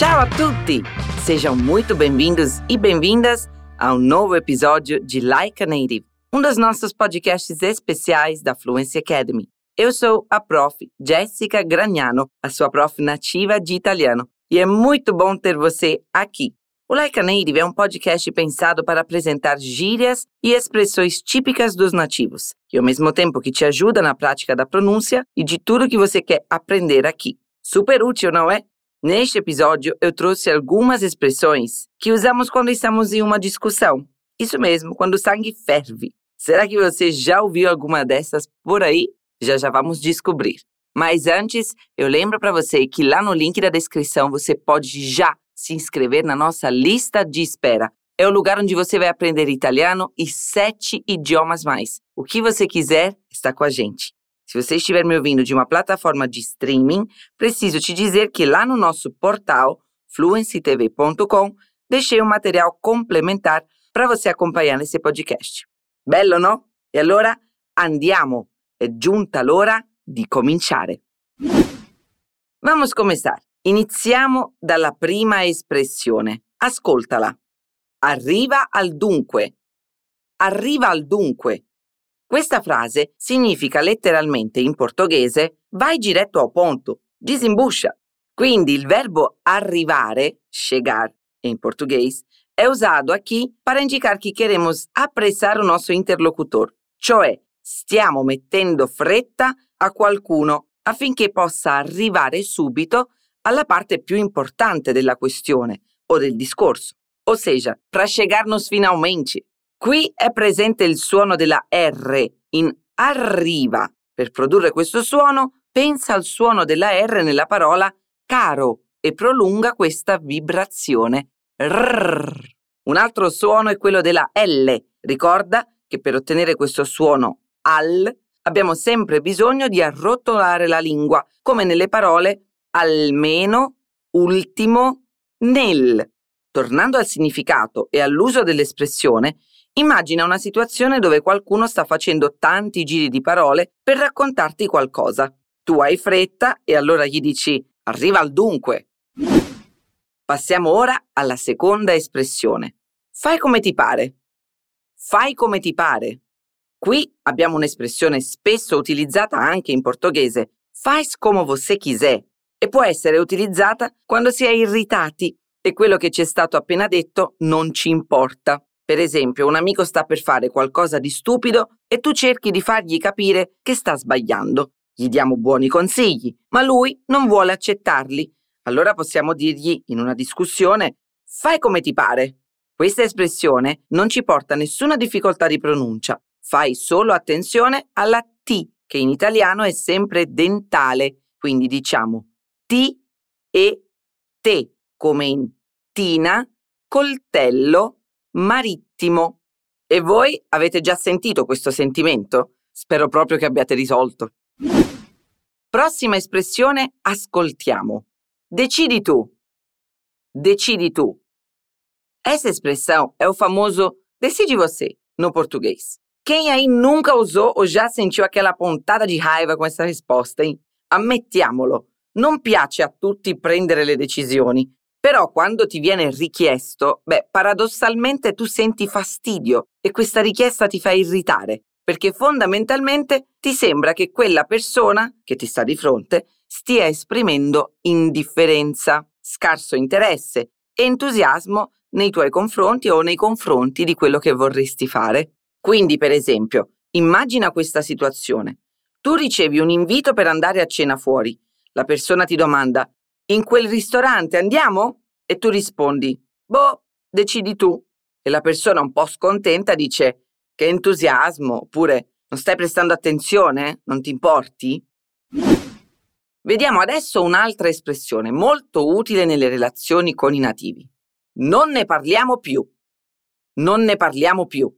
Ciao a tutti! Sejam muito bem-vindos e bem-vindas a um novo episódio de Like a Native, um dos nossos podcasts especiais da Fluency Academy. Eu sou a prof. Jessica Gragnano, a sua prof nativa de italiano, e é muito bom ter você aqui. O Like a Native é um podcast pensado para apresentar gírias e expressões típicas dos nativos, e ao mesmo tempo que te ajuda na prática da pronúncia e de tudo que você quer aprender aqui. Super útil, não é? Neste episódio, eu trouxe algumas expressões que usamos quando estamos em uma discussão. Isso mesmo, quando o sangue ferve. Será que você já ouviu alguma dessas por aí? Já já vamos descobrir. Mas antes, eu lembro para você que lá no link da descrição você pode já se inscrever na nossa lista de espera. É o lugar onde você vai aprender italiano e sete idiomas mais. O que você quiser está com a gente. Se você estiver me ouvindo de uma plataforma de streaming, preciso te dizer que lá no nosso portal fluencytv.com deixei um material complementar para você acompanhar nesse podcast. Bello, no? E allora andiamo, è giunta l'ora di cominciare. Vamos começar. Iniziamo dalla prima espressione. Ascoltala. Arriva al dunque. Arriva al dunque. Questa frase significa letteralmente in portoghese vai diretto ao ponto, disimbuscia. Quindi il verbo arrivare, chegar em português, é usado aqui para indicar que queremos apressar o nosso interlocutor, cioè stiamo mettendo fretta a qualcuno affinché possa arrivare subito alla parte più importante della questione o del discorso, ou seja, para chegarmos finalmente. Qui è presente il suono della R in arriva. Per produrre questo suono, pensa al suono della R nella parola caro e prolunga questa vibrazione. Rrr. Un altro suono è quello della L. Ricorda che per ottenere questo suono al abbiamo sempre bisogno di arrotolare la lingua, come nelle parole almeno, ultimo, nel. Tornando al significato e all'uso dell'espressione, Immagina una situazione dove qualcuno sta facendo tanti giri di parole per raccontarti qualcosa. Tu hai fretta e allora gli dici arriva al dunque. Passiamo ora alla seconda espressione. Fai come ti pare. Fai come ti pare. Qui abbiamo un'espressione spesso utilizzata anche in portoghese, faz como você quiser, e può essere utilizzata quando si è irritati e quello che ci è stato appena detto non ci importa. Per esempio, un amico sta per fare qualcosa di stupido e tu cerchi di fargli capire che sta sbagliando. Gli diamo buoni consigli, ma lui non vuole accettarli. Allora possiamo dirgli in una discussione fai come ti pare. Questa espressione non ci porta nessuna difficoltà di pronuncia. Fai solo attenzione alla T, che in italiano è sempre dentale, quindi diciamo T e te, come in tina, coltello, marittimo. E voi avete già sentito questo sentimento? Spero proprio che abbiate risolto. Prossima espressione, ascoltiamo. Decidi tu. Decidi tu. Essa expressão é o famoso decide você, no português. Quem aí nunca usou ou já sentiu aquela pontada di raiva com essa risposta, hein? Ammettiamolo, non piace a tutti prendere le decisioni, Però quando ti viene richiesto, beh, paradossalmente tu senti fastidio e questa richiesta ti fa irritare, perché fondamentalmente ti sembra che quella persona che ti sta di fronte stia esprimendo indifferenza, scarso interesse e entusiasmo nei tuoi confronti o nei confronti di quello che vorresti fare. Quindi, per esempio, immagina questa situazione. Tu ricevi un invito per andare a cena fuori. La persona ti domanda in quel ristorante andiamo? E tu rispondi, boh, decidi tu. E la persona un po' scontenta dice, che entusiasmo, oppure non stai prestando attenzione? Non ti importi? Vediamo adesso un'altra espressione molto utile nelle relazioni con i nativi. Non ne parliamo più. Non ne parliamo più.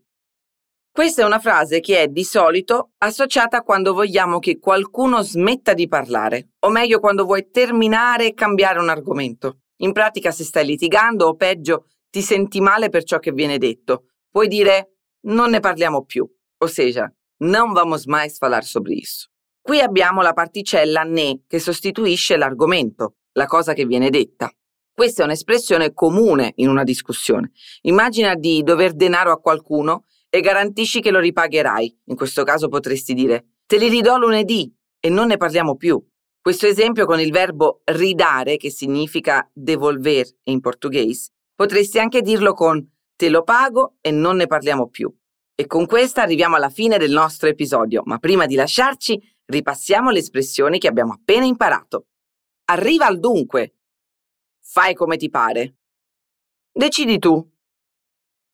Questa è una frase che è di solito associata quando vogliamo che qualcuno smetta di parlare, o meglio quando vuoi terminare e cambiare un argomento. In pratica se stai litigando o peggio ti senti male per ciò che viene detto, puoi dire non ne parliamo più, o seja, non vamos mais falar sobre isso. Qui abbiamo la particella ne che sostituisce l'argomento, la cosa che viene detta. Questa è un'espressione comune in una discussione. Immagina di dover denaro a qualcuno e garantisci che lo ripagherai. In questo caso potresti dire te li ridò lunedì e non ne parliamo più. Questo esempio con il verbo ridare, che significa devolver in portoghese, potresti anche dirlo con te lo pago e non ne parliamo più. E con questa arriviamo alla fine del nostro episodio, ma prima di lasciarci ripassiamo le espressioni che abbiamo appena imparato. Arriva al dunque. Fai come ti pare. Decidi tu.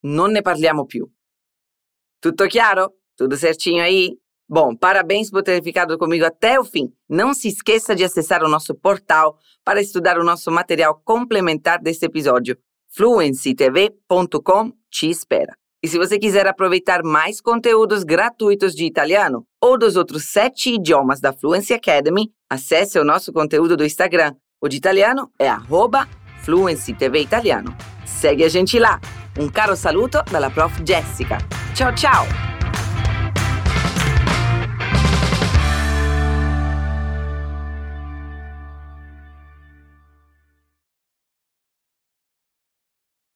Non ne parliamo più. Tutto chiaro? Tudo certinho aí? Bom, parabéns por ter ficado comigo até o fim. Não se esqueça de acessar o nosso portal para estudar o nosso material complementar deste episódio. fluencytv.com te espera. E se você quiser aproveitar mais conteúdos gratuitos de italiano ou dos outros sete idiomas da Fluency Academy, acesse o nosso conteúdo do Instagram. O de italiano é arroba Italiano. Segue a gente lá. Um caro saluto dalla prof Jessica. Ciao ciao!